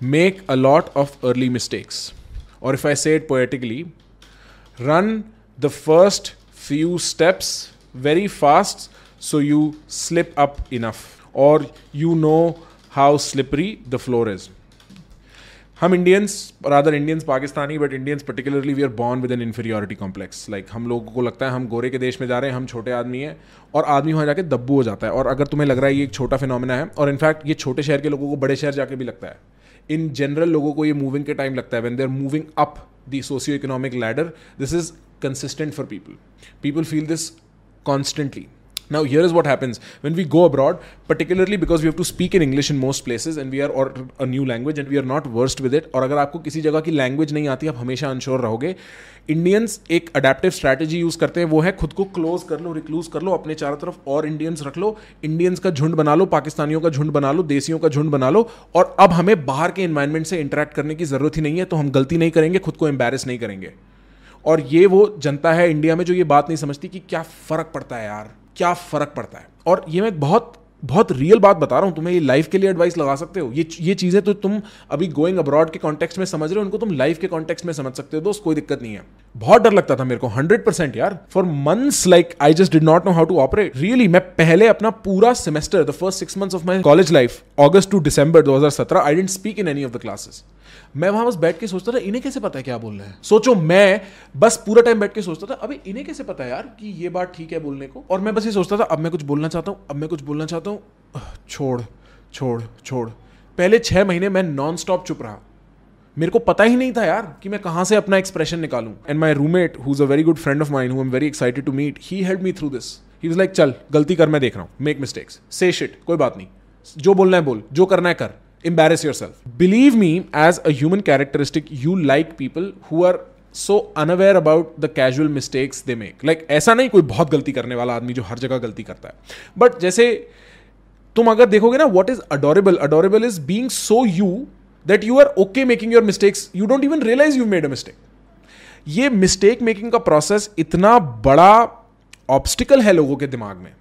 make a lot of early mistakes. Or if I say it poetically, run the first few steps very fast so you slip up enough or you know how slippery the floor is. हम Indians other Indians Pakistani but Indians particularly we are born with an inferiority complex like हम लोगों को लगता है हम गोरे के देश में जा रहे हैं, हम छोटे आदमी हैं, और आदमी वहाँ जाके दब्बू हो जाता है। और अगर तुम्हें लग रहा है ये एक छोटा फिनोमिना है, और इनफैक्ट ये छोटे शहर के लोगों को बड़े शहर जाके भी लगता है। इन जनरल लोगों को ये मूविंग के टाइम लगता है। When they are moving up the socio economic ladder this is consistent for people people feel this constantly Now, here is what happens when we go abroad, particularly because we have to speak in English in most places and we are or a new language and we are not versed with it. और अगर आपको किसी जगह की language नहीं आती आप हमेशा अनश्योर रहोगे इंडियंस एक अडेप्टिव स्ट्रैटेजी यूज़ करते हैं वो है खुद को क्लोज कर लो रिक्लूज कर लो अपने चारों तरफ़ और इंडियंस रख लो इंडियंस का झुंड बना लो पाकिस्तानियों का झुंड बना लो देसियों का झुंड बना लो और अब हमें बाहर के इन्वायरमेंट से इंटरेक्ट करने की ज़रूरत ही नहीं है तो हम गलती नहीं करेंगे खुद को एम्बेरस नहीं करेंगे और ये वो जनता है इंडिया में जो ये बात नहीं समझती कि क्या फ़र्क पड़ता है यार क्या फ़र्क पड़ता है? और ये मैं बहुत बहुत रियल बात बता रहा हूँ, तुम्हें ये लाइफ के लिए एडवाइस लगा सकते हो। ये ये चीज़ें तो तुम अभी गोइंग अब्रॉड के कॉन्टेक्स्ट में समझ रहे हो, उनको तुम लाइफ के कॉन्टेक्स्ट में समझ सकते हो, दोस्त, कोई दिक्कत नहीं है। बहुत डर लगता था मेरे को हंड्रेड परसेंट यार। For months like I just did not know how to operate really मैं पहले अपना पूरा semester the first six months of my college life August to December 2017 I didn't speak in any of the classes मैं वहाँ बस बैठ के सोचता था, इन्हें कैसे पता है क्या बोल रहे हैं? सोचो, मैं बस पूरा टाइम बैठ के सोचता था अभी इन्हें कैसे पता है यार कि ये बात ठीक है बोलने को? और मैं बस ये सोचता था, अब मैं कुछ बोलना चाहता हूँ, अब मैं कुछ बोलना चाहता हूँ। छोड़ छोड़ छोड़। पहले छह महीने मैं नॉन स्टॉप चुप रहा। मेरे को पता ही नहीं था यार कि मैं कहाँ से अपना एक्सप्रेशन निकालूं। And my roommate who is a very good friend of mind who am very excited to meet he help me through this he is like चल, गलती कर, मैं देख रहा हूँ। मेक मिस्टेक्स से शिट कोई बात नहीं। जो बोलना है बोल। जो करना है कर। Embarrass yourself. Believe me, as a human characteristic, you like people who are so unaware about the casual mistakes they make. Like ऐसा नहीं कोई बहुत गलती करने वाला आदमी जो हर जगह गलती करता है। बट जैसे तुम अगर देखोगे ना what is adorable adorable is being so you that you are okay making your mistakes you don't even realise you made a mistake ये मिस्टेक मेकिंग का प्रोसेस इतना बड़ा ऑब्स्टिकल है लोगों के दिमाग में।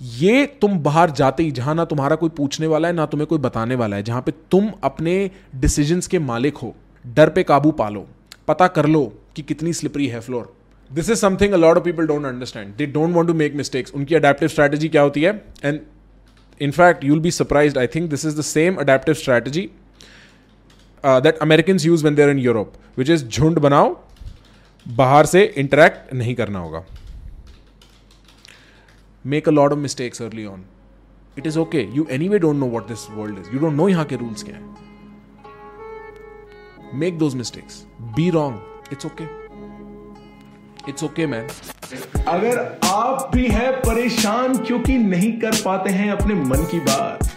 ये तुम बाहर जाते ही, जहाँ ना तुम्हारा कोई पूछने वाला है, ना तुम्हें कोई बताने वाला है, जहाँ पे तुम अपने डिसीजंस के मालिक हो, डर पे काबू पालो, पता कर लो कि कितनी स्लिपरी है floor this is something a lot of people don't understand they don't want to make mistakes उनकी अडेप्टिव स्ट्रैटेजी क्या होती है? And in fact you'll be surprise I think this is the same adaptive strategy that American use when there in Europe which is झुंड बनाओ, बाहर से interact नहीं करना होगा. Make a lot of mistakes early on it is okay you anyway don't know what this world is you don't know यहाँ के rules क्या है make those mistakes be wrong it's okay it's okay man अगर आप भी है परेशान क्योंकि नहीं कर पाते हैं अपने मन की बात,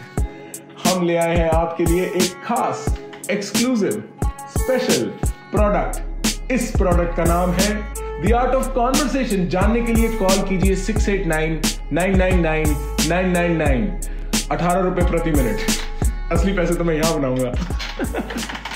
हम ले आए हैं आपके लिए एक खास एक्सक्लूसिव स्पेशल प्रोडक्ट इस प्रोडक्ट का नाम है द आर्ट ऑफ़ कॉन्वर्सेशन जानने के लिए कॉल कीजिए six eight nine nine nine nine nine nine nine अठारह रुपए प्रति मिनट असली पैसे तो मैं यहाँ बनाऊँगा।